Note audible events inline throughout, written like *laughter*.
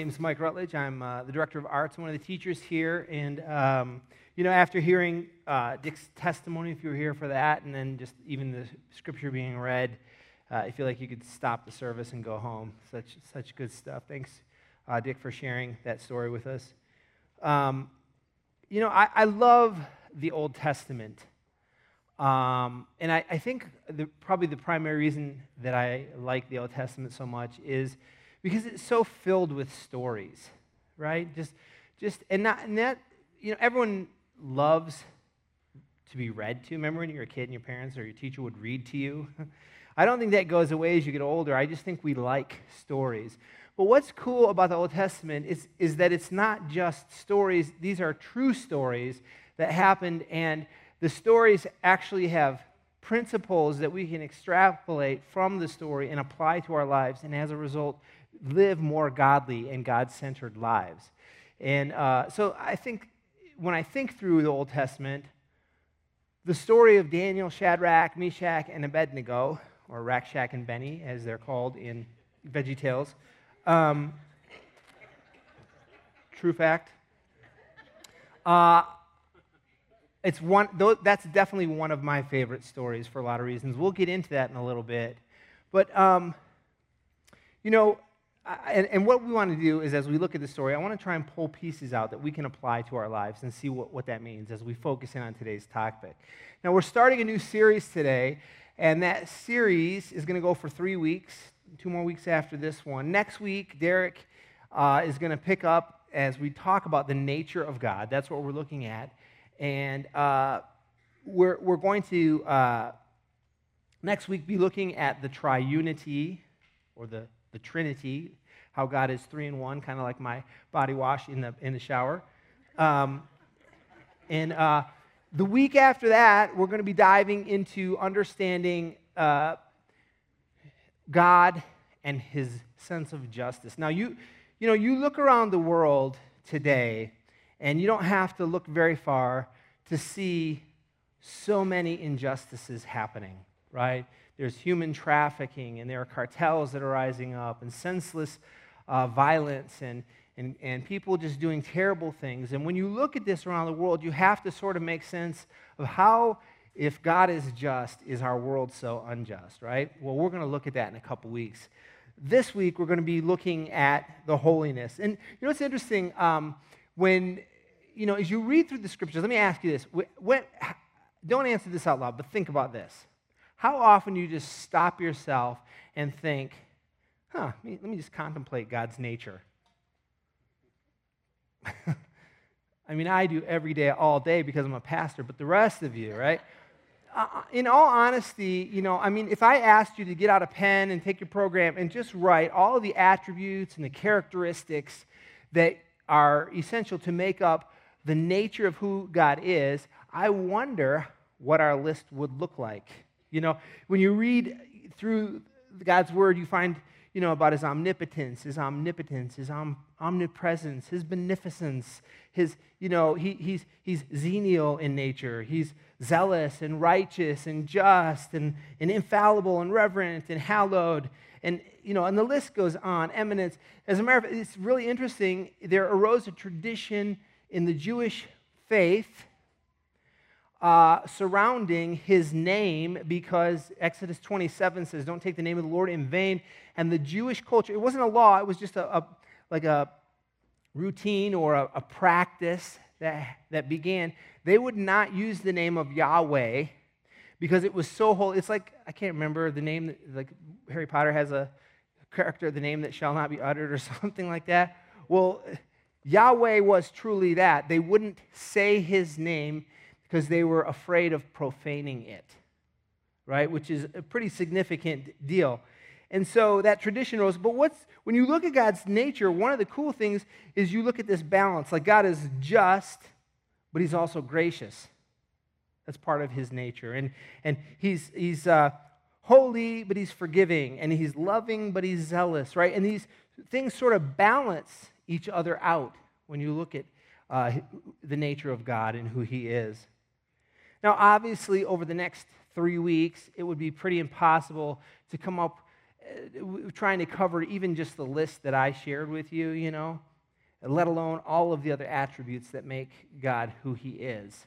Name is Mike Rutledge. I'm uh, the director of arts, one of the teachers here. And, um, you know, after hearing uh, Dick's testimony, if you were here for that, and then just even the scripture being read, uh, I feel like you could stop the service and go home. Such, such good stuff. Thanks, uh, Dick, for sharing that story with us. Um, you know, I, I, love the Old Testament. Um, and I, I think the, probably the primary reason that I like the Old Testament so much is because it's so filled with stories, right? Just, just, and not, and that, you know, everyone loves to be read to. Remember when you were a kid and your parents or your teacher would read to you? *laughs* I don't think that goes away as you get older. I just think we like stories. But what's cool about the Old Testament is, is that it's not just stories, these are true stories that happened, and the stories actually have principles that we can extrapolate from the story and apply to our lives. And as a result, live more godly and God centered lives. And uh, so I think when I think through the Old Testament, the story of Daniel, Shadrach, Meshach, and Abednego, or Rack, Shack and Benny, as they're called in Veggie Tales, um, true fact. Uh, it's one, that's definitely one of my favorite stories for a lot of reasons. We'll get into that in a little bit. But, um, you know, and, and, what we want to do is, as we look at the story, I want to try and pull pieces out that we can apply to our lives and see what, what that means as we focus in on today's topic. Now, we're starting a new series today, and that series is going to go for three weeks, two more weeks after this one. Next week, Derek uh, is going to pick up as we talk about the nature of God. That's what we're looking at. And uh, we're, we're going to, uh, next week, be looking at the triunity or the the Trinity, how God is three in one, kind of like my body wash in the, in the shower. Um, and uh, the week after that, we're going to be diving into understanding uh, God and his sense of justice. Now, you, you know, you look around the world today, and you don't have to look very far to see so many injustices happening, right? There's human trafficking, and there are cartels that are rising up, and senseless uh, violence, and, and, and people just doing terrible things. And when you look at this around the world, you have to sort of make sense of how, if God is just, is our world so unjust, right? Well, we're going to look at that in a couple weeks. This week, we're going to be looking at the holiness. And you know what's interesting? Um, when, you know, as you read through the scriptures, let me ask you this. When, don't answer this out loud, but think about this. How often do you just stop yourself and think, huh, let me just contemplate God's nature? *laughs* I mean, I do every day, all day because I'm a pastor, but the rest of you, right? Uh, uh, in all honesty, you know, I mean, if I asked you to get out a pen and take your program and just write all of the attributes and the characteristics that are essential to make up the nature of who God is, I wonder what our list would look like. You know, when you read through God's word, you find, you know, about his omnipotence, his omnipotence, his om- omnipresence, his beneficence, his, you know, he, he's, he's zenial in nature. He's zealous and righteous and just and, and infallible and reverent and hallowed. And, you know, and the list goes on. Eminence. As a matter of fact, it's really interesting. There arose a tradition in the Jewish faith uh, surrounding his name because Exodus 27 says, Don't take the name of the Lord in vain. And the Jewish culture, it wasn't a law, it was just a, a like a routine or a, a, practice that, that began. They would not use the name of Yahweh because it was so holy. It's like, I can't remember the name, like Harry Potter has a character, the name that shall not be uttered or *laughs* something like that. Well, Yahweh was truly that. They wouldn't say his name because they were afraid of profaning it, right? Which is a pretty significant deal. And so that tradition rose. But what's when you look at God's nature, one of the cool things is you look at this balance. Like God is just, but He's also gracious. That's part of His nature. And, and He's, he's uh, holy, but He's forgiving. And He's loving, but He's zealous, right? And these things sort of balance each other out when you look at uh, the nature of God and who He is. Now, obviously, over the next three weeks, it would be pretty impossible to come up uh, trying to cover even just the list that I shared with you, you know, let alone all of the other attributes that make God who he is.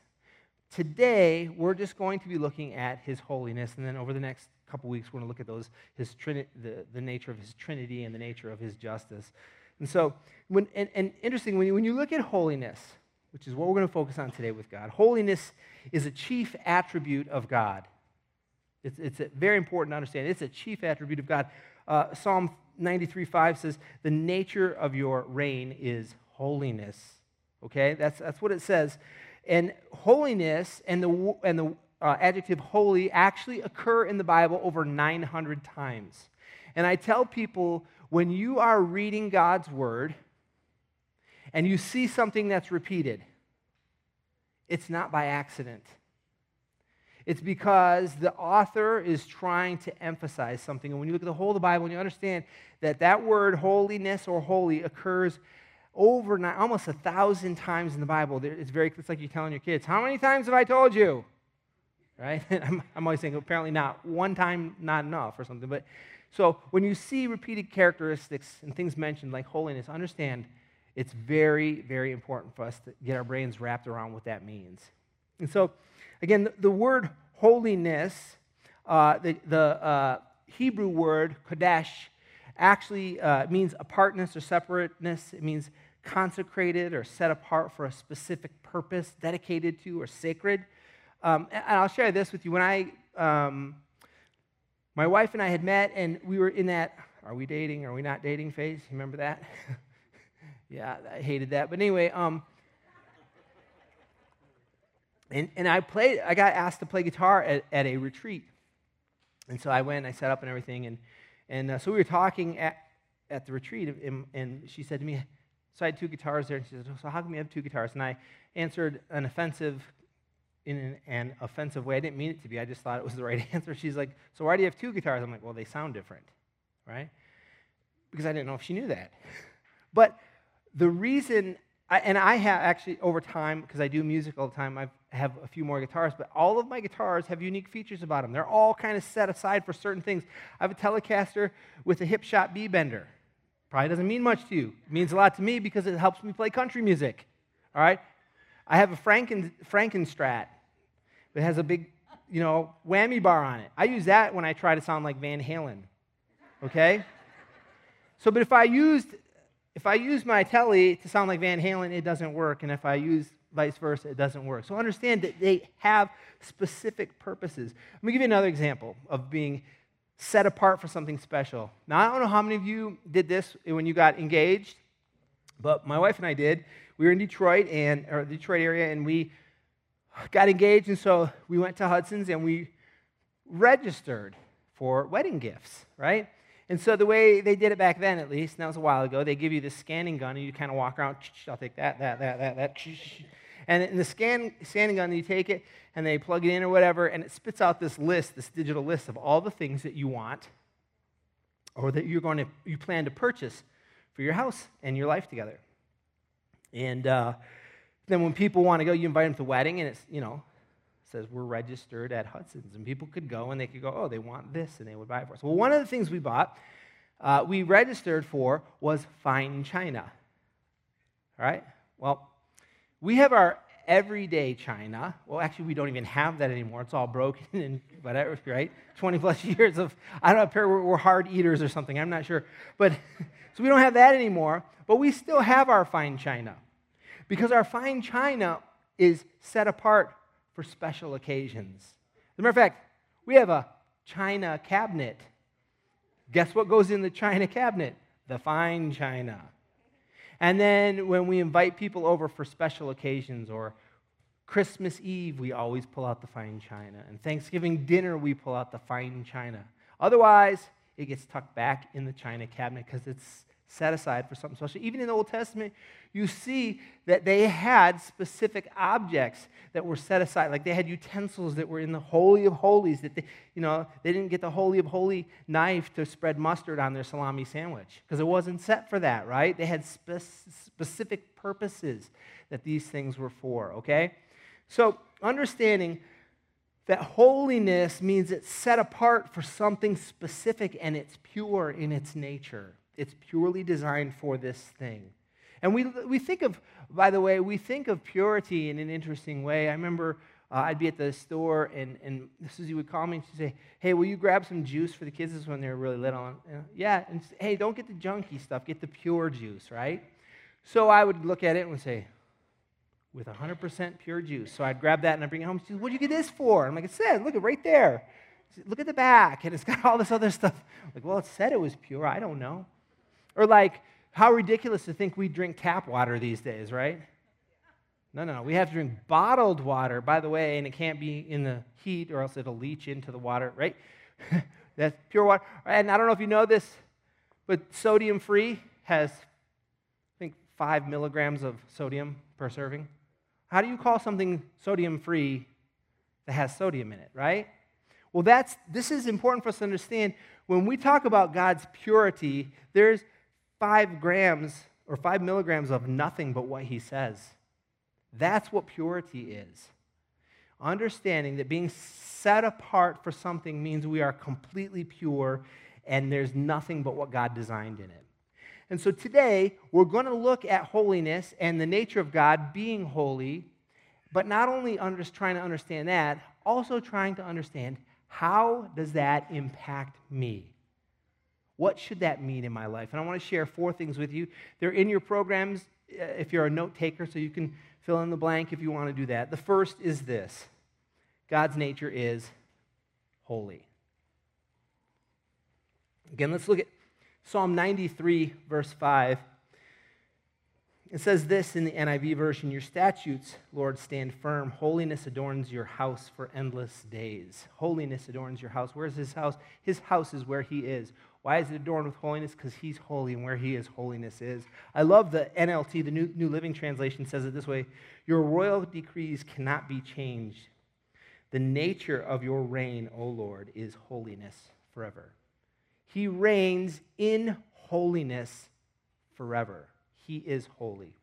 Today, we're just going to be looking at his holiness, and then over the next couple weeks, we're going to look at those, his trini- the, the nature of his trinity and the nature of his justice. And so, when, and, and interesting, when you, when you look at holiness, which is what we're going to focus on today with God, holiness is a chief attribute of God. It's, it's very important to understand. It's a chief attribute of God. Uh, Psalm 93 5 says, The nature of your reign is holiness. Okay? That's, that's what it says. And holiness and the, and the uh, adjective holy actually occur in the Bible over 900 times. And I tell people when you are reading God's word and you see something that's repeated, it's not by accident. It's because the author is trying to emphasize something. And when you look at the whole of the Bible and you understand that that word holiness or holy occurs over nine, almost a thousand times in the Bible, it's very it's like you're telling your kids, How many times have I told you? Right? *laughs* I'm, I'm always saying, apparently not. One time, not enough or something. But so when you see repeated characteristics and things mentioned like holiness, understand it's very, very important for us to get our brains wrapped around what that means. And so, again, the, the word holiness, uh, the, the uh, Hebrew word kodesh, actually uh, means apartness or separateness. It means consecrated or set apart for a specific purpose, dedicated to or sacred. Um, and I'll share this with you. When I, um, my wife and I had met, and we were in that are we dating, are we not dating phase. You remember that? *laughs* yeah, I hated that. But anyway, um, and, and I played, I got asked to play guitar at, at a retreat. And so I went, I set up and everything. And, and uh, so we were talking at, at the retreat, and, and she said to me, so I had two guitars there, and she said, so how come you have two guitars? And I answered an offensive, in an, an offensive way. I didn't mean it to be. I just thought it was the right *laughs* answer. She's like, so why do you have two guitars? I'm like, well, they sound different, right? Because I didn't know if she knew that. *laughs* But the reason and I have actually, over time, because I do music all the time, I have a few more guitars, but all of my guitars have unique features about them. They're all kind of set aside for certain things. I have a Telecaster with a Hipshot B bender. Probably doesn't mean much to you. It means a lot to me because it helps me play country music. All right? I have a Franken, Frankenstrat. It has a big, you know, whammy bar on it. I use that when I try to sound like Van Halen. Okay? So, but if I used if I use my telly to sound like Van Halen, it doesn't work. And if I use vice versa, it doesn't work. So understand that they have specific purposes. Let me give you another example of being set apart for something special. Now, I don't know how many of you did this when you got engaged, but my wife and I did. We were in Detroit and or the Detroit area, and we got engaged, and so we went to Hudson's and we registered for wedding gifts, right? And so the way they did it back then, at least, and that was a while ago, they give you this scanning gun, and you kind of walk around. *laughs* I'll take that, that, that, that, that. *laughs* And in the scan, scanning gun, you take it and they plug it in or whatever, and it spits out this list, this digital list of all the things that you want or that you're going to you plan to purchase for your house and your life together. And uh, then when people want to go, you invite them to the wedding, and it's you know says we're registered at Hudson's. And people could go and they could go, oh, they want this, and they would buy it for us. Well, one of the things we bought, uh, we registered for was fine china. All right? Well, we have our everyday china. Well, actually, we don't even have that anymore. It's all broken *laughs* and whatever, right? 20 plus *laughs* years of, I don't know, we're, we're hard eaters or something. I'm not sure. But, *laughs* so we don't have that anymore. But we still have our fine china because our fine china is set apart for special occasions. As a matter of fact, we have a china cabinet. Guess what goes in the china cabinet? The fine china. And then when we invite people over for special occasions or Christmas Eve, we always pull out the fine china. And Thanksgiving dinner, we pull out the fine china. Otherwise, it gets tucked back in the china cabinet because it's set aside for something special. Even in the Old Testament, you see that they had specific objects that were set aside. Like they had utensils that were in the Holy of Holies that they, you know, they didn't get the Holy of Holy knife to spread mustard on their salami sandwich because it wasn't set for that, right? They had spe- specific purposes that these things were for, okay? So understanding that holiness means it's set apart for something specific and it's pure in its nature. It's purely designed for this thing. And we, we think of, by the way, we think of purity in an interesting way. I remember uh, I'd be at the store and, and Susie would call me and she'd say, Hey, will you grab some juice for the kids? This is when they were really little. And, yeah, and hey, don't get the junky stuff, get the pure juice, right? So I would look at it and say, with 100% pure juice. So I'd grab that and I'd bring it home. She said, What'd you get this for? I'm like, It said, look, right there. Look at the back. And it's got all this other stuff. Like, well, it said it was pure. I don't know. Or like, how ridiculous to think we drink tap water these days, right? No, no, no. we have to drink bottled water, by the way, and it can't be in the heat or else it'll leach into the water, right? *laughs* That's pure water. And I don't know if you know this, but sodium free has, I think, five milligrams of sodium per serving. How do you call something sodium free that has sodium in it, right? Well, that's this is important for us to understand. When we talk about God's purity, there's five grams or five milligrams of nothing but what he says. That's what purity is. Understanding that being set apart for something means we are completely pure and there's nothing but what God designed in it. And so today, we're going to look at holiness and the nature of God being holy, but not only under, trying to understand that, also trying to understand how does that impact me? What should that mean in my life? And I want to share four things with you. They're in your programs uh, if you're a note taker, so you can fill in the blank if you want to do that. The first is this God's nature is holy. Again, let's look at Psalm 93, verse 5. It says this in the NIV version Your statutes, Lord, stand firm. Holiness adorns your house for endless days. Holiness adorns your house. Where's his house? His house is where he is. Why is it adorned with holiness? Because he's holy, and where he is, holiness is. I love the NLT, the New, New Living Translation says it this way Your royal decrees cannot be changed. The nature of your reign, O Lord, is holiness forever. He reigns in holiness forever. He is holy.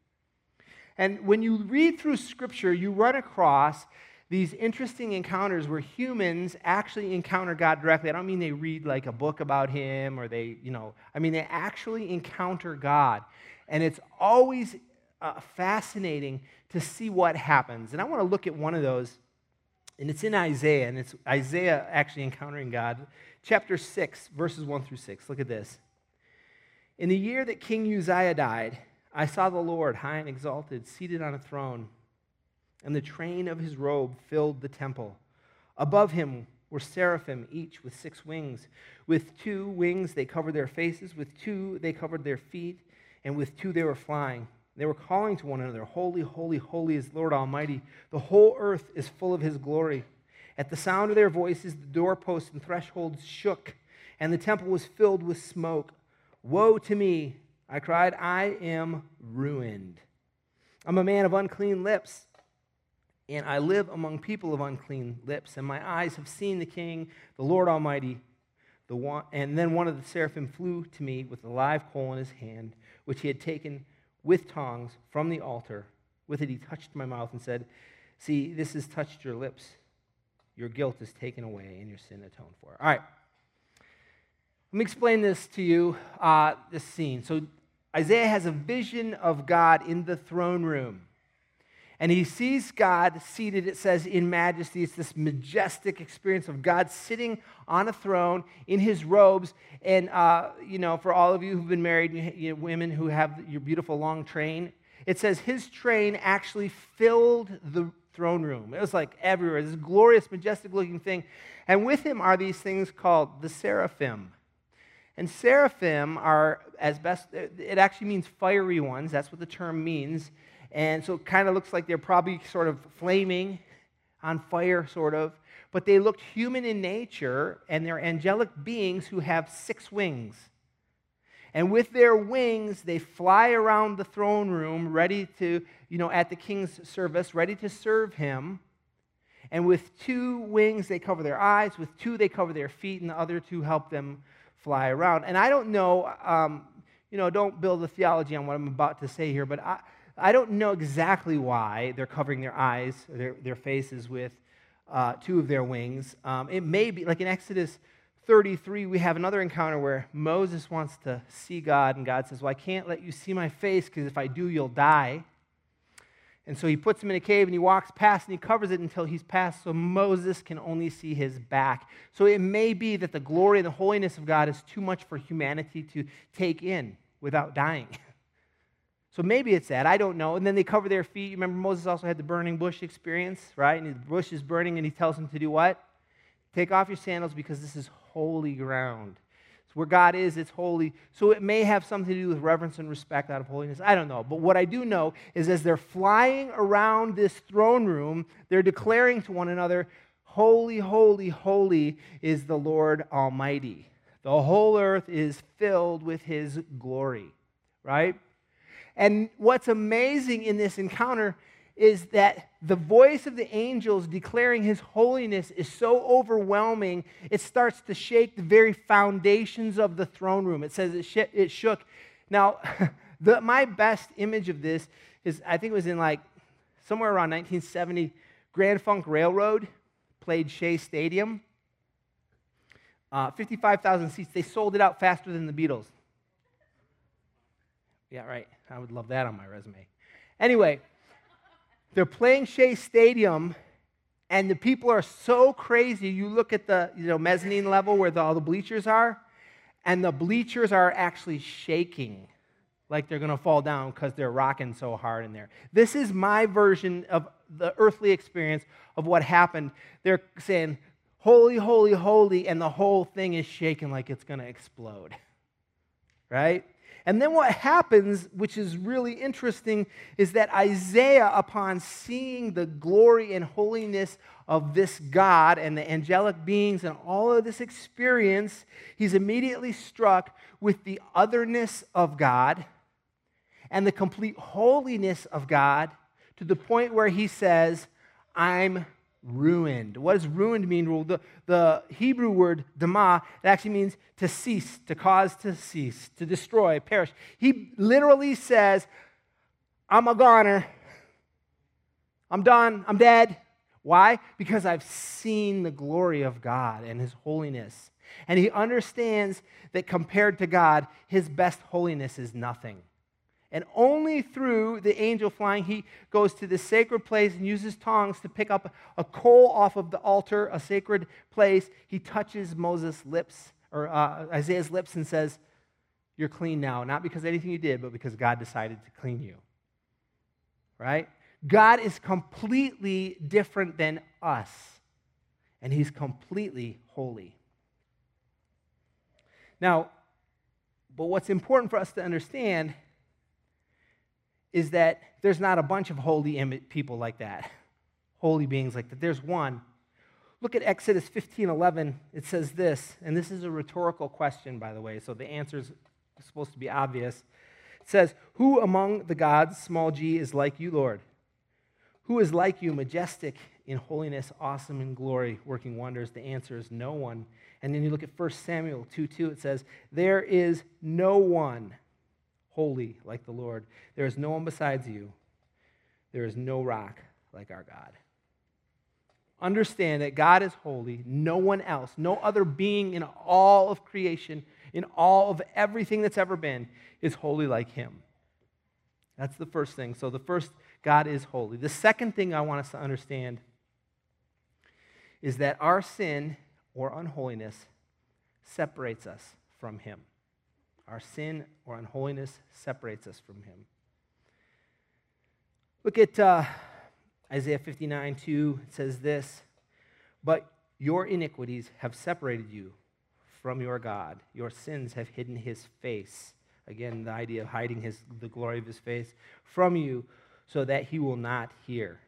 And when you read through Scripture, you run across these interesting encounters where humans actually encounter God directly. I don't mean they read like a book about Him or they, you know, I mean they actually encounter God. And it's always uh, fascinating to see what happens. And I want to look at one of those, and it's in Isaiah, and it's Isaiah actually encountering God chapter 6, verses 1 through 6. Look at this. In the year that King Uzziah died, I saw the Lord high and exalted, seated on a throne, and the train of his robe filled the temple. Above him were seraphim, each with six wings. With two wings they covered their faces, with two they covered their feet, and with two they were flying. They were calling to one another, Holy, holy, holy is Lord Almighty. The whole earth is full of his glory. At the sound of their voices, the doorposts and thresholds shook, and the temple was filled with smoke. Woe to me! I cried, I am ruined. I'm a man of unclean lips, and I live among people of unclean lips, and my eyes have seen the King, the Lord Almighty. The one, and then one of the seraphim flew to me with a live coal in his hand, which he had taken with tongs from the altar. With it, he touched my mouth and said, See, this has touched your lips your guilt is taken away and your sin atoned for. All right. Let me explain this to you, uh, this scene. So, Isaiah has a vision of God in the throne room. And he sees God seated, it says, in majesty. It's this majestic experience of God sitting on a throne in his robes. And, uh, you know, for all of you who've been married, you know, women who have your beautiful long train, it says his train actually filled the throne room. It was like everywhere, this glorious, majestic looking thing. And with him are these things called the seraphim. And seraphim are, as best, it actually means fiery ones. That's what the term means. And so it kind of looks like they're probably sort of flaming on fire, sort of. But they looked human in nature, and they're angelic beings who have six wings. And with their wings, they fly around the throne room, ready to, you know, at the king's service, ready to serve him. And with two wings, they cover their eyes. With two, they cover their feet, and the other two help them fly around. And I don't know, um, you know, don't build a theology on what I'm about to say here, but I, I don't know exactly why they're covering their eyes, their, their faces with uh, two of their wings. Um, it may be, like in Exodus 33, we have another encounter where Moses wants to see God, and God says, Well, I can't let you see my face because if I do, you'll die. And so he puts him in a cave and he walks past and he covers it until he's past so Moses can only see his back. So it may be that the glory and the holiness of God is too much for humanity to take in without dying. *laughs* So maybe it's that. I don't know. And then they cover their feet. You remember Moses also had the burning bush experience, right? And the bush is burning and he tells them to do what? Take off your sandals because this is holy ground. It's where God is, it's holy. So it may have something to do with reverence and respect out of holiness. I don't know. But what I do know is as they're flying around this throne room, they're declaring to one another, Holy, holy, holy is the Lord Almighty. The whole earth is filled with his glory, right? And what's amazing in this encounter is that the voice of the angels declaring his holiness is so overwhelming, it starts to shake the very foundations of the throne room. It says it, sh- it shook. Now, *laughs* the, my best image of this is I think it was in like somewhere around 1970, Grand Funk Railroad played Shea Stadium. Uh, 55,000 seats. They sold it out faster than the Beatles. Yeah, right. I would love that on my resume. Anyway, they're playing Shea Stadium, and the people are so crazy. You look at the you know, mezzanine level where the, all the bleachers are, and the bleachers are actually shaking like they're going to fall down because they're rocking so hard in there. This is my version of the earthly experience of what happened. They're saying, Holy, holy, holy, and the whole thing is shaking like it's going to explode. Right? And then what happens, which is really interesting, is that Isaiah, upon seeing the glory and holiness of this God and the angelic beings and all of this experience, he's immediately struck with the otherness of God and the complete holiness of God to the point where he says, I'm ruined. What does ruined mean? Well, the, the Hebrew word dama, it actually means to cease, to cause to cease, to destroy, perish. He literally says, I'm a goner. I'm done. I'm dead. Why? Because I've seen the glory of God and his holiness. And he understands that compared to God, his best holiness is nothing. And only through the angel flying, he goes to the sacred place and uses tongs to pick up a coal off of the altar, a sacred place. He touches Moses' lips, or uh, Isaiah's lips, and says, You're clean now, not because anything you did, but because God decided to clean you. Right? God is completely different than us, and he's completely holy. Now, but what's important for us to understand is that there's not a bunch of holy people like that, holy beings like that. There's one. Look at Exodus 15 11. It says this, and this is a rhetorical question, by the way, so the answer is supposed to be obvious. It says, Who among the gods, small g, is like you, Lord? Who is like you, majestic in holiness, awesome in glory, working wonders? The answer is no one. And then you look at 1 Samuel 2 2, it says, There is no one holy like the Lord. There is no one besides you. There is no rock like our God. Understand that God is holy. No one else, no other being in all of creation, in all of everything that's ever been, is holy like Him. That's the first thing. So, the first, God is holy. The second thing I want us to understand is that our sin or unholiness separates us from Him. Our sin or unholiness separates us from Him. Look at uh, Isaiah 59 2. It says this But your iniquities have separated you from your God, your sins have hidden His face. Again, the idea of hiding his, the glory of His face from you so that He will not hear.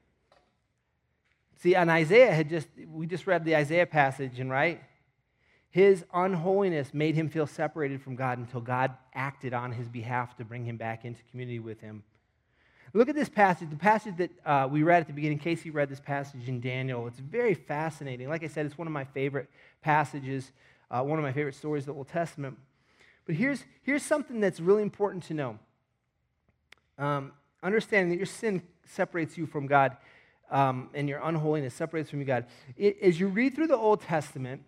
See, and Isaiah had just, we just read the Isaiah passage, and right? His unholiness made him feel separated from God until God acted on his behalf to bring him back into community with him. Look at this passage, the passage that uh, we read at the beginning. Casey read this passage in Daniel. It's very fascinating. Like I said, it's one of my favorite passages, uh, one of my favorite stories of the Old Testament. But here's, here's something that's really important to know. Um, understanding that your sin separates you from God. um, and your unholiness separates from you, God. It, as you read through the Old Testament,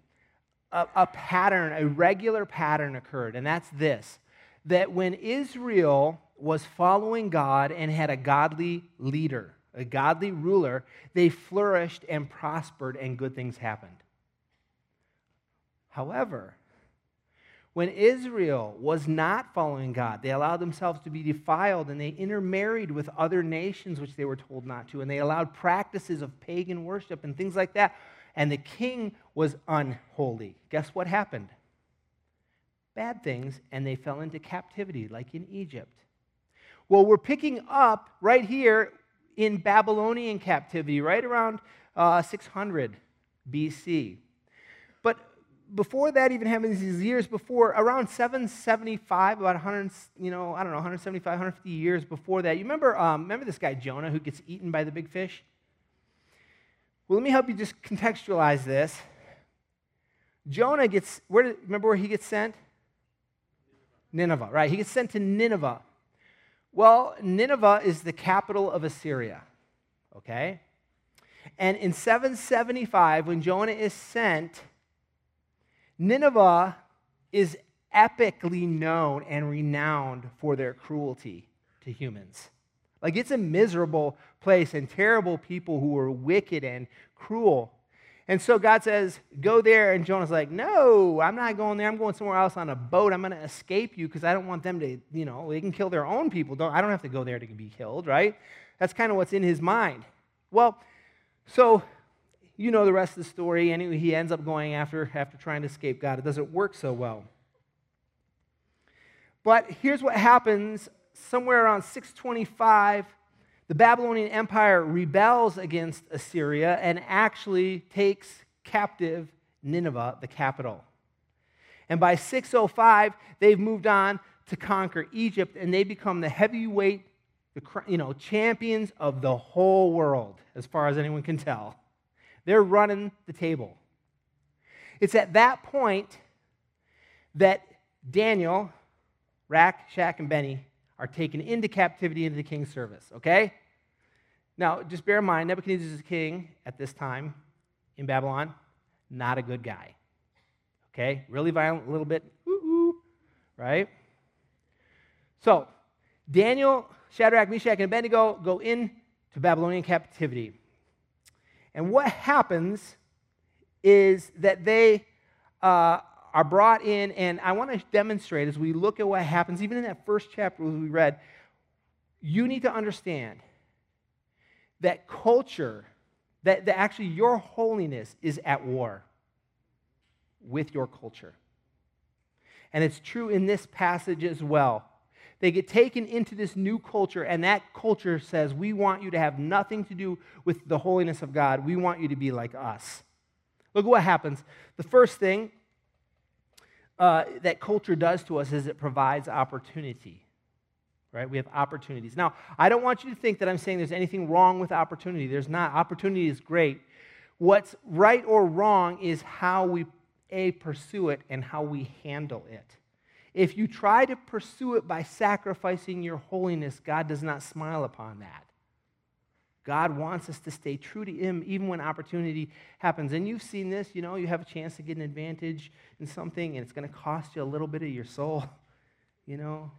a, a pattern, a regular pattern occurred, and that's this that when Israel was following God and had a godly leader, a godly ruler, they flourished and prospered, and good things happened. However, when Israel was not following God, they allowed themselves to be defiled and they intermarried with other nations, which they were told not to, and they allowed practices of pagan worship and things like that. And the king was unholy. Guess what happened? Bad things, and they fell into captivity, like in Egypt. Well, we're picking up right here in Babylonian captivity, right around uh, 600 BC. But before that even happened, these years before, around 775, about 100, you know, I don't know, 175, 150 years before that, you remember, um, remember this guy Jonah who gets eaten by the big fish? Well, let me help you just contextualize this. Jonah gets, where, remember where he gets sent? Nineveh, right? He gets sent to Nineveh. Well, Nineveh is the capital of Assyria, okay? And in 775, when Jonah is sent, Nineveh is epically known and renowned for their cruelty to humans. Like it's a miserable place and terrible people who are wicked and cruel. And so God says, Go there. And Jonah's like, No, I'm not going there. I'm going somewhere else on a boat. I'm going to escape you because I don't want them to, you know, they can kill their own people. Don't, I don't have to go there to be killed, right? That's kind of what's in his mind. Well, so you know the rest of the story. Anyway, he ends up going after, after trying to escape God. It doesn't work so well. But here's what happens somewhere around 625 the Babylonian Empire rebels against Assyria and actually takes captive Nineveh, the capital. And by 605, they've moved on to conquer Egypt and they become the heavyweight, the, you know, champions of the whole world, as far as anyone can tell. They're running the table. It's at that point that Daniel, Rack, Shack, and Benny are taken into captivity into the king's service, okay? Now, just bear in mind, Nebuchadnezzar is king at this time in Babylon, not a good guy. Okay? Really violent, a little bit, right? So, Daniel, Shadrach, Meshach, and Abednego go into Babylonian captivity. And what happens is that they uh, are brought in, and I want to demonstrate as we look at what happens, even in that first chapter we read, you need to understand that culture, that, that actually your holiness is at war with your culture. And it's true in this passage as well. They get taken into this new culture, and that culture says, We want you to have nothing to do with the holiness of God. We want you to be like us. Look at what happens. The first thing uh, that culture does to us is it provides opportunity. Right? We have opportunities. Now, I don't want you to think that I'm saying there's anything wrong with opportunity. There's not. Opportunity is great. What's right or wrong is how we a pursue it and how we handle it. If you try to pursue it by sacrificing your holiness, God does not smile upon that. God wants us to stay true to Him even when opportunity happens. And you've seen this, you know, you have a chance to get an advantage in something and it's going to cost you a little bit of your soul, *laughs* you know,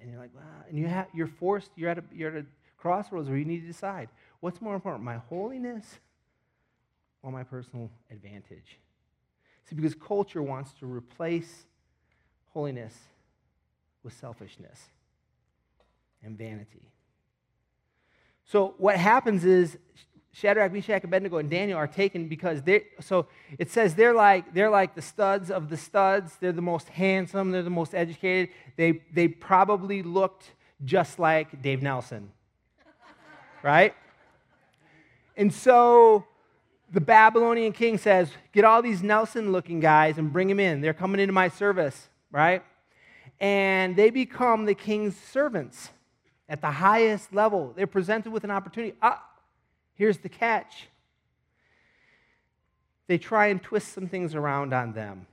and you're like, wow. And you have, you're forced, you're at, a, you're at a crossroads where you need to decide what's more important, my holiness or my personal advantage? See, because culture wants to replace holiness with selfishness and vanity. So what happens is Shadrach, Meshach, Abednego, and Daniel are taken because they so it says they're like they're like the studs of the studs. They're the most handsome, they're the most educated. They they probably looked just like Dave Nelson. *laughs* right? And so the Babylonian king says, Get all these Nelson looking guys and bring them in. They're coming into my service right? And they become the king's servants at the highest level. They're presented with an opportunity. Ah, here's the catch. They try and twist some things around on them,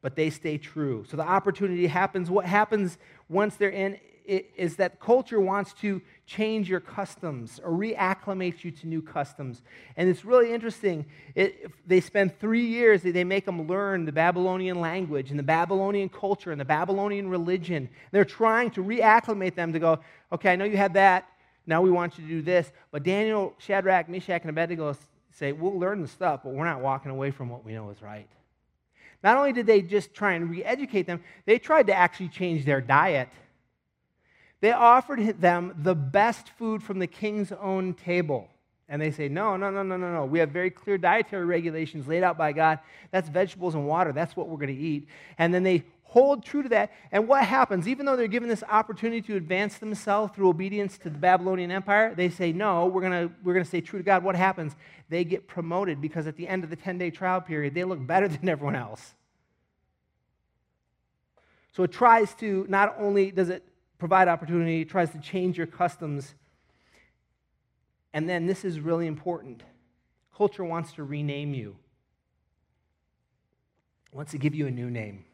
but they stay true. So the opportunity happens. What happens once they're in is that culture wants to change your customs or reacclimate you to new customs. And it's really interesting. It, they spend three years, they make them learn the Babylonian language and the Babylonian culture and the Babylonian religion. They're trying to reacclimate them to go, okay, I know you had that. Now we want you to do this. But Daniel, Shadrach, Meshach, and Abednego say, we'll learn the stuff, but we're not walking away from what we know is right. Not only did they just try and re educate them, they tried to actually change their diet. They offered them the best food from the king's own table. And they say, no, no, no, no, no, no. We have very clear dietary regulations laid out by God. That's vegetables and water. That's what we're going to eat. And then they hold true to that. And what happens? Even though they're given this opportunity to advance themselves through obedience to the Babylonian Empire, they say, no, we're going to we're to stay true to God. What happens? They get promoted because at the end of the 10 day trial period, they look better *laughs* than everyone else. So it tries to, not only does it provide opportunity, tries to change your customs. And then this is really important. Culture wants to rename you, wants to give you a new name.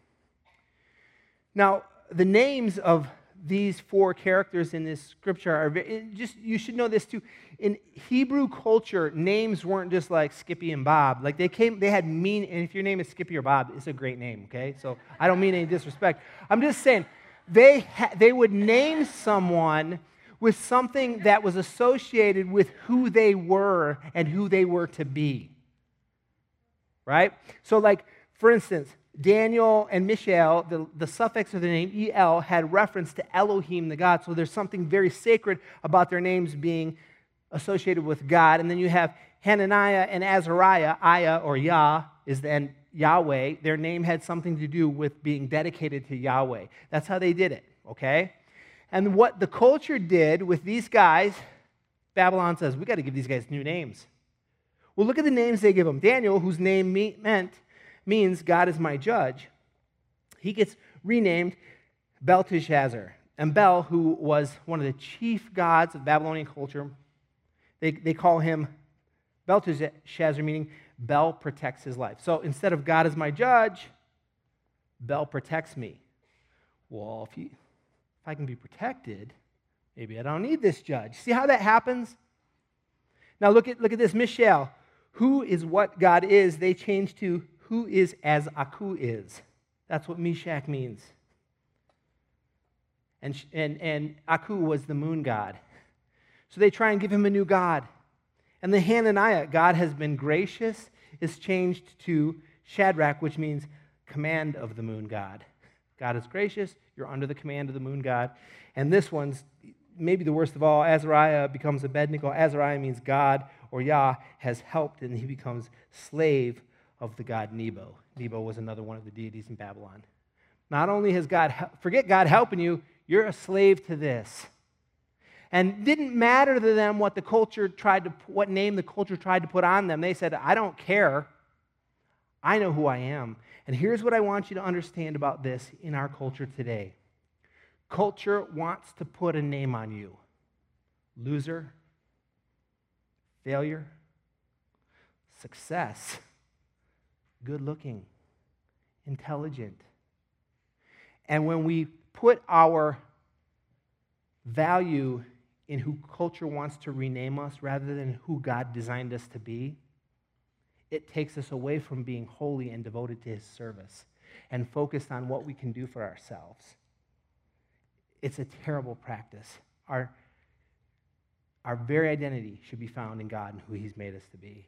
Now, the names of these four characters in this scripture are just you should know this too. In hebrew culture names weren't just like skippy and bob. Like they came they had mean and if your name is skippy or bob it's a great name okay? So i don't mean any disrespect. I'm just saying they ha- they would name someone with something that was associated with who they were and who they were to be right so like for instance Daniel and Mishael, the, the suffix of the name El, had reference to Elohim, the God. So there's something very sacred about their names being associated with God. And then you have Hananiah and Azariah, Aya or Yah is then Yahweh. Their name had something to do with being dedicated to Yahweh. That's how they did it, okay? And what the culture did with these guys, Babylon says, we got to give these guys new names. Well, look at the names they give them. Daniel, whose name meant means God is my judge, he gets renamed Belteshazzar. And Bel, who was one of the chief gods of Babylonian culture, they, they call him Belteshazzar, meaning Bel protects his life. So instead of God is my judge, Bel protects me. Well, if, if I can be protected, maybe I don't need this judge. See how that happens? Now look at, look at this. Mishael, who is what God is, they change to who is as Aku is. That's what Meshach means. And, and, and Aku was the moon god. So they try and give him a new god. And the Hananiah, God has been gracious, is changed to Shadrach, which means command of the moon god. God is gracious, you're under the command of the moon god. And this one's maybe the worst of all Azariah becomes Abednego. Azariah means God or Yah has helped, and he becomes slave of the god Nebo. Nebo was another one of the deities in Babylon. Not only has God, forget God helping you, you're a slave to this. And didn't matter to them what the culture tried to, what name the culture tried to put on them. They said, I don't care. I know who I am. And here's what I want you to understand about this in our culture today culture wants to put a name on you loser, failure, success good looking, intelligent. And when we put our value in who culture wants to rename us rather than who God designed us to be, it takes us away from being holy and devoted to his service and focused on what we can do for ourselves. It's a terrible practice. Our, our very identity should be found in God and who he's made us to be.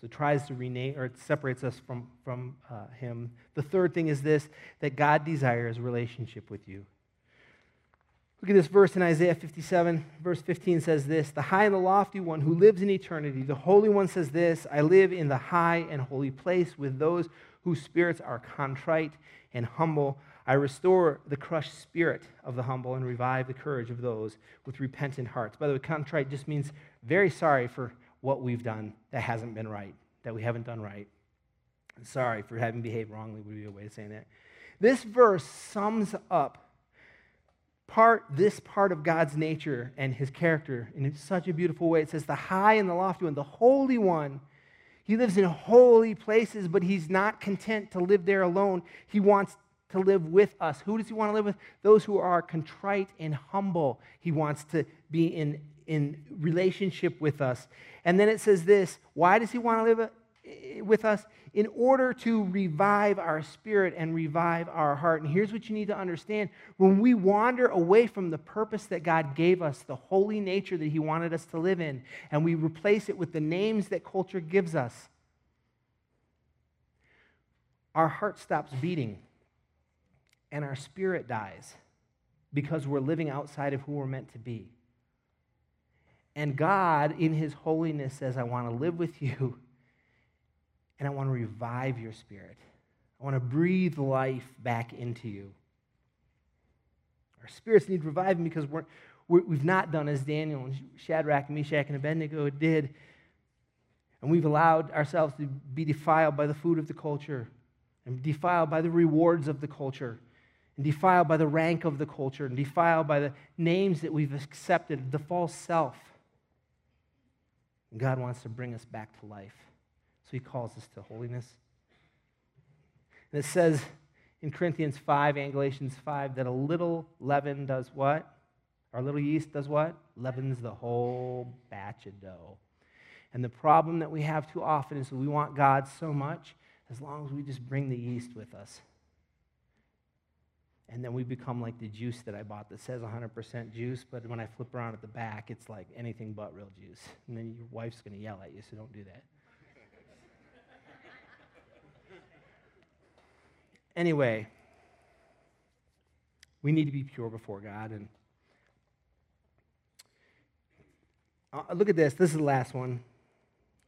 So it tries to rename, or it separates us from, from uh, Him. The third thing is this that God desires relationship with you. Look at this verse in Isaiah 57, verse 15 says this The high and the lofty one who lives in eternity, the Holy One says this I live in the high and holy place with those whose spirits are contrite and humble. I restore the crushed spirit of the humble and revive the courage of those with repentant hearts. By the way, contrite just means very sorry for what we've done that hasn't been right, that we haven't done right. Sorry for having behaved wrongly, would be a way of saying that. This verse sums up part this part of God's nature and his character in such a beautiful way. It says, the high and the lofty one, the holy one. He lives in holy places, but he's not content to live there alone. He wants to live with us. Who does he want to live with? Those who are contrite and humble. He wants to be in, in relationship with us. And then it says this why does he want to live with us? In order to revive our spirit and revive our heart. And here's what you need to understand when we wander away from the purpose that God gave us, the holy nature that he wanted us to live in, and we replace it with the names that culture gives us, our heart stops beating and our spirit dies because we're living outside of who we're meant to be. And God, in His holiness, says, I want to live with you and I want to revive your spirit. I want to breathe life back into you. Our spirits need reviving because we're, we have not done as Daniel and Shadrach, Meshach, and Abednego did. And we've allowed ourselves to be defiled by the food of the culture and defiled by the rewards of the culture and defiled by the rank of the culture and defiled by the names that we've accepted, the false self. And God wants to bring us back to life. So he calls us to holiness. And it says in Corinthians 5 and Galatians 5 that a little leaven does what? Our little yeast does what? Leavens the whole batch of dough. And the problem that we have too often is we want God so much as long as we just bring the yeast with us. And then we become like the juice that I bought that says 100% juice, but when I flip around at the back, it's like anything but real juice. And then your wife's going to yell at you, so don't do that. Anyway, we need to be pure before God. And uh, look at this. This is the last one.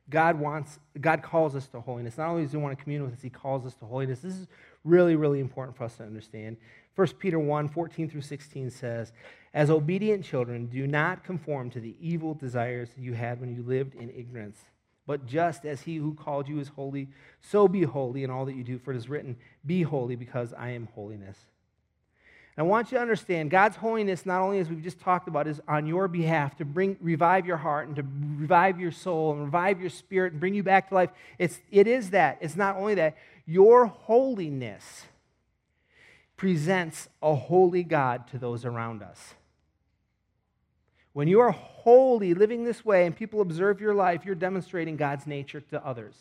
God wants, God calls us to holiness. Not only does He want to commune with us, He calls us to holiness. This is really, really important for us to understand. 1 Peter 1 14 through 16 says, As obedient children, do not conform to the evil desires you had when you lived in ignorance. But just as he who called you is holy, so be holy in all that you do, for it is written, Be holy, because I am holiness. I want you to understand God's holiness, not only as we've just talked about, is on your behalf to bring, revive your heart and to revive your soul and revive your spirit and bring you back to life. It's, it is that. It's not only that. Your holiness presents a holy God to those around us. When you are holy, living this way, and people observe your life, you're demonstrating God's nature to others.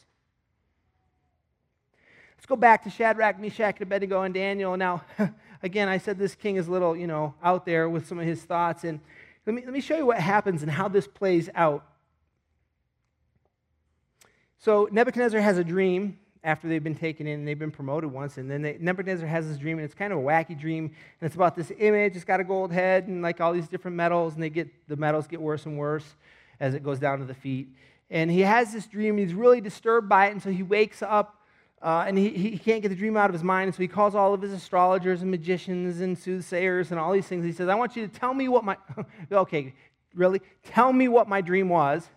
Let's go back to Shadrach, Meshach, and Abednego, and Daniel. Now, *laughs* again, I said this king is a little, you know, out there with some of his thoughts. And let me, let me show you what happens and how this plays out. So Nebuchadnezzar has a dream after they've been taken in and they've been promoted once. And then they, Nebuchadnezzar has this dream, and it's kind of a wacky dream. And it's about this image. It's got a gold head and like all these different metals, and they get the metals get worse and worse as it goes down to the feet. And he has this dream. He's really disturbed by it, and so he wakes up. Uh, and he, he can't get the dream out of his mind, and so he calls all of his astrologers and magicians and soothsayers and all these things. He says, I want you to tell me what my, *laughs* okay, really? Tell me what my dream was,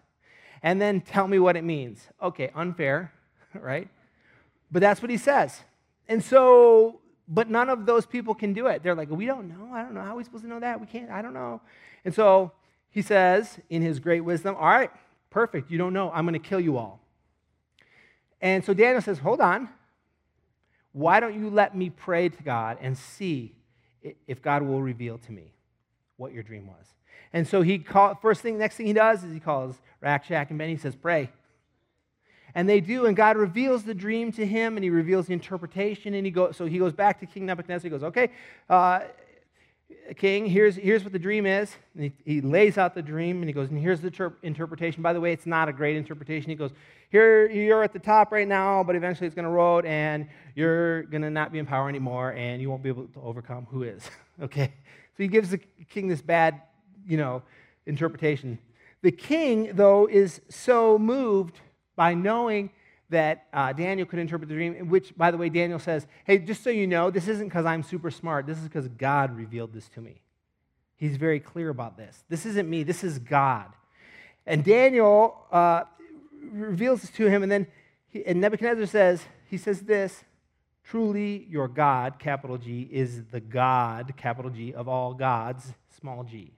and then tell me what it means. Okay, unfair, *laughs* right? But that's what he says. And so, but none of those people can do it. They're like, we don't know. I don't know. How are we supposed to know that? We can't. I don't know. And so he says, in his great wisdom, all right, perfect. You don't know. I'm going to kill you all. And so Daniel says, hold on. Why don't you let me pray to God and see if God will reveal to me what your dream was? And so he call, first thing, next thing he does is he calls Rack Shack and Benny. He says, pray. And they do, and God reveals the dream to him, and he reveals the interpretation. And he goes, so he goes back to King Nebuchadnezzar. He goes, "Okay, uh, King, here's here's what the dream is." He, he, lays out the dream, and he goes, "And here's the ter- interpretation." By the way, it's not a great interpretation. He goes, "Here, you're at the top right now, but eventually it's going to roll, and you're going to not be in power anymore, and you won't be able to overcome who is." *laughs* okay, so he gives the king this bad, you know, interpretation. The king, though, is so moved by knowing that uh, Daniel could interpret the dream, which, by the way, Daniel says, hey, just so you know, this isn't because I'm super smart. This is because God revealed this to me. He's very clear about this. This isn't me, this is God. And Daniel uh, reveals this to him, and then he, and Nebuchadnezzar says, he says this, truly your God, capital G, is the God, capital G, of all gods, small g.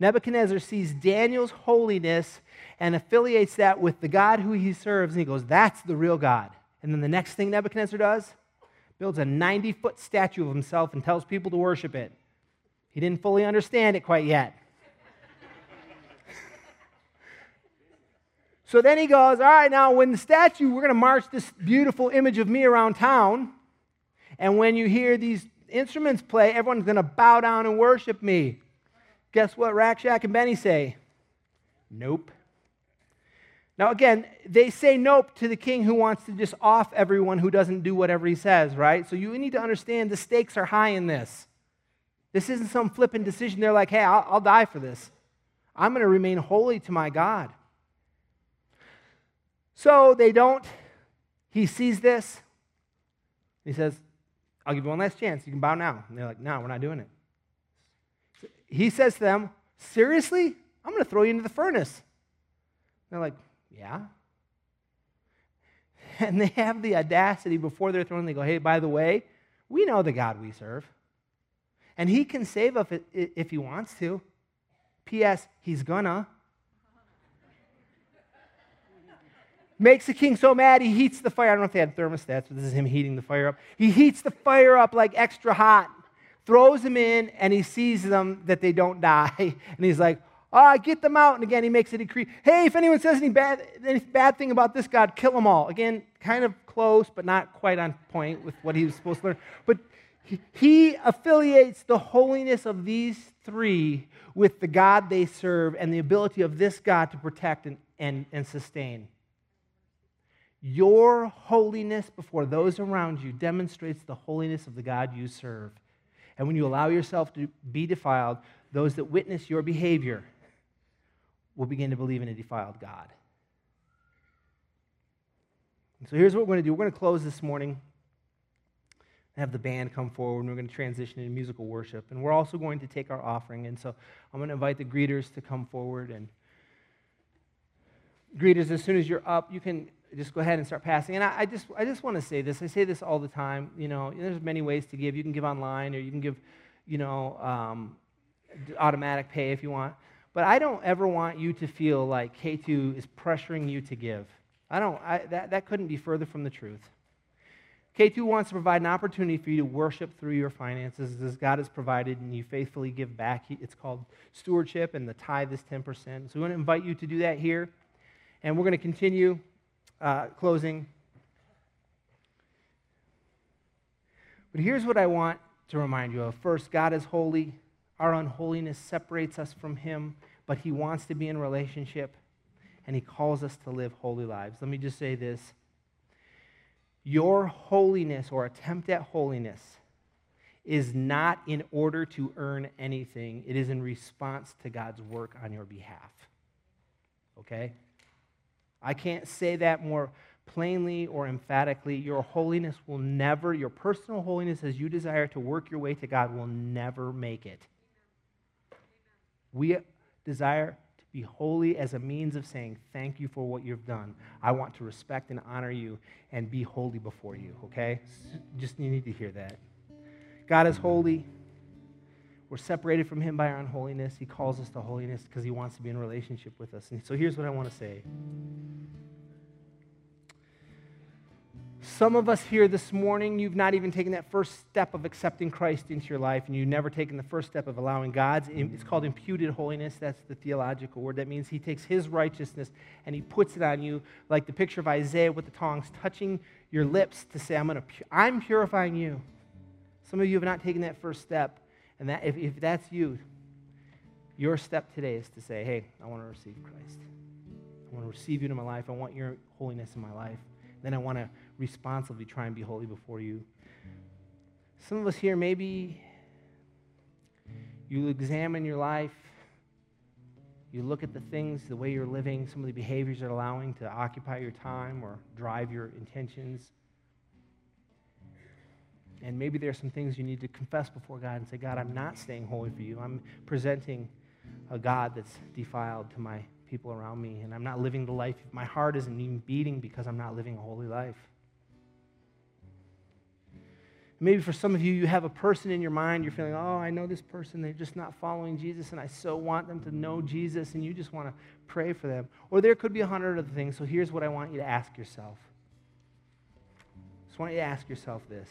Nebuchadnezzar sees Daniel's holiness and affiliates that with the God who he serves, and he goes, That's the real God. And then the next thing Nebuchadnezzar does, builds a 90 foot statue of himself and tells people to worship it. He didn't fully understand it quite yet. *laughs* so then he goes, All right, now when the statue, we're going to march this beautiful image of me around town. And when you hear these instruments play, everyone's going to bow down and worship me. Guess what Rack Shack and Benny say? Nope. Now, again, they say nope to the king who wants to just off everyone who doesn't do whatever he says, right? So you need to understand the stakes are high in this. This isn't some flippant decision. They're like, hey, I'll, I'll die for this. I'm going to remain holy to my God. So they don't. He sees this. He says, I'll give you one last chance. You can bow now. And they're like, no, we're not doing it. He says to them, seriously? I'm going to throw you into the furnace. They're like, yeah. *laughs* And they have the audacity before they're thrown, they go, hey, by the way, we know the God we serve. And he can save us if he wants to. P.S., he's gonna. *laughs* Makes the king so mad, he heats the fire. I don't know if they had thermostats, but this is him heating the fire up. He heats the fire up like extra hot, throws them in, and he sees them that they don't die. *laughs* And he's like, Ah, oh, get them out. And again, he makes a decree. Hey, if anyone says any bad, any bad thing about this God, kill them all. Again, kind of close, but not quite on point with what he was supposed to learn. But he, he affiliates the holiness of these three with the God they serve and the ability of this God to protect and, and, and sustain. Your holiness before those around you demonstrates the holiness of the God you serve. And when you allow yourself to be defiled, those that witness your behavior will begin to believe in a defiled God. And so here's what we're going to do. We're going to close this morning have the band come forward and we're going to transition into musical worship. And we're also going to take our offering. And so i'm going to invite the greeters to come forward. And greeters as soon as you're up you can just go ahead and start passing and i, I just i just want to say this i say this all the time you know there's many ways to give you can give online or you can give you know um, automatic pay if you want but I don't ever want you to feel like K2 is pressuring you to give. I don't, I, that, that couldn't be further from the truth. K2 wants to provide an opportunity for you to worship through your finances as God has provided and you faithfully give back. It's called stewardship, and the tithe is 10%. So we want to invite you to do that here. And we're going to continue uh, closing. But here's what I want to remind you of. First, God is holy. Our unholiness separates us from Him, but He wants to be in relationship, and He calls us to live holy lives. Let me just say this Your holiness or attempt at holiness is not in order to earn anything, it is in response to God's work on your behalf. Okay? I can't say that more plainly or emphatically. Your holiness will never, your personal holiness as you desire to work your way to God, will never make it. We desire to be holy as a means of saying, Thank you for what you've done. I want to respect and honor you and be holy before you, okay? Just you need to hear that. God is holy. We're separated from Him by our unholiness. He calls us to holiness because He wants to be in relationship with us. And so here's what I want to say. Some of us here this morning, you've not even taken that first step of accepting Christ into your life, and you've never taken the first step of allowing God's, it's called imputed holiness. That's the theological word. That means He takes His righteousness and He puts it on you, like the picture of Isaiah with the tongs touching your lips to say, I'm, gonna, I'm purifying you. Some of you have not taken that first step, and that, if, if that's you, your step today is to say, Hey, I want to receive Christ. I want to receive you into my life. I want your holiness in my life. Then I want to responsibly try and be holy before you. Some of us here, maybe you examine your life, you look at the things, the way you're living, some of the behaviors are allowing to occupy your time or drive your intentions. And maybe there's some things you need to confess before God and say, God, I'm not staying holy for you. I'm presenting a God that's defiled to my people around me, and I'm not living the life. My heart isn't even beating because I'm not living a holy life. Maybe for some of you, you have a person in your mind, you're feeling, oh, I know this person, they're just not following Jesus, and I so want them to know Jesus, and you just want to pray for them. Or there could be a hundred other things. So here's what I want you to ask yourself. I just want you to ask yourself this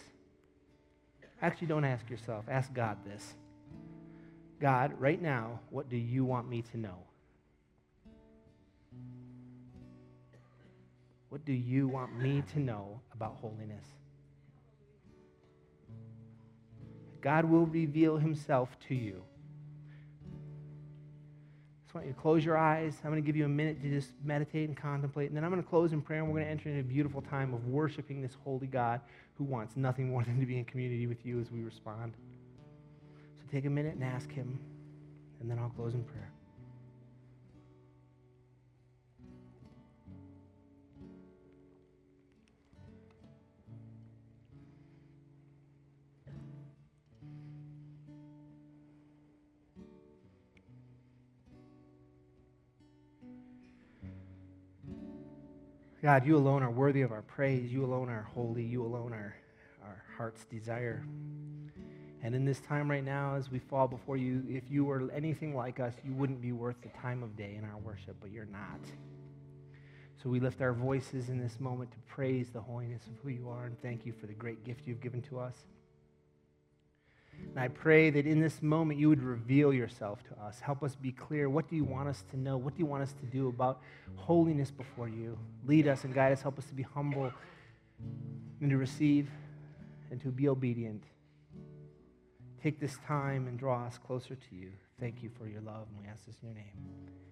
Actually, don't ask yourself. Ask God this God, right now, what do you want me to know? What do you want me to know about holiness? God will reveal himself to you. I want you to close your eyes. I'm going to give you a minute to just meditate and contemplate. And then I'm going to close in prayer, and we're going to enter into a beautiful time of worshiping this holy God who wants nothing more *laughs* than to be in community with you as we respond. So take a minute and ask him, and then I'll close in prayer. God, you alone are worthy of our praise. You alone are holy. You alone are our heart's desire. And in this time right now, as we fall before you, if you were anything like us, you wouldn't be worth the time of day in our worship, but you're not. So we lift our voices in this moment to praise the holiness of who you are and thank you for the great gift you've given to us. And I pray that in this moment you would reveal yourself to us. Help us be clear. What do you want us to know? What do you want us to do about holiness before you? Lead us and guide us. Help us to be humble and to receive and to be obedient. Take this time and draw us closer to you. Thank you for your love, and we ask this in your name.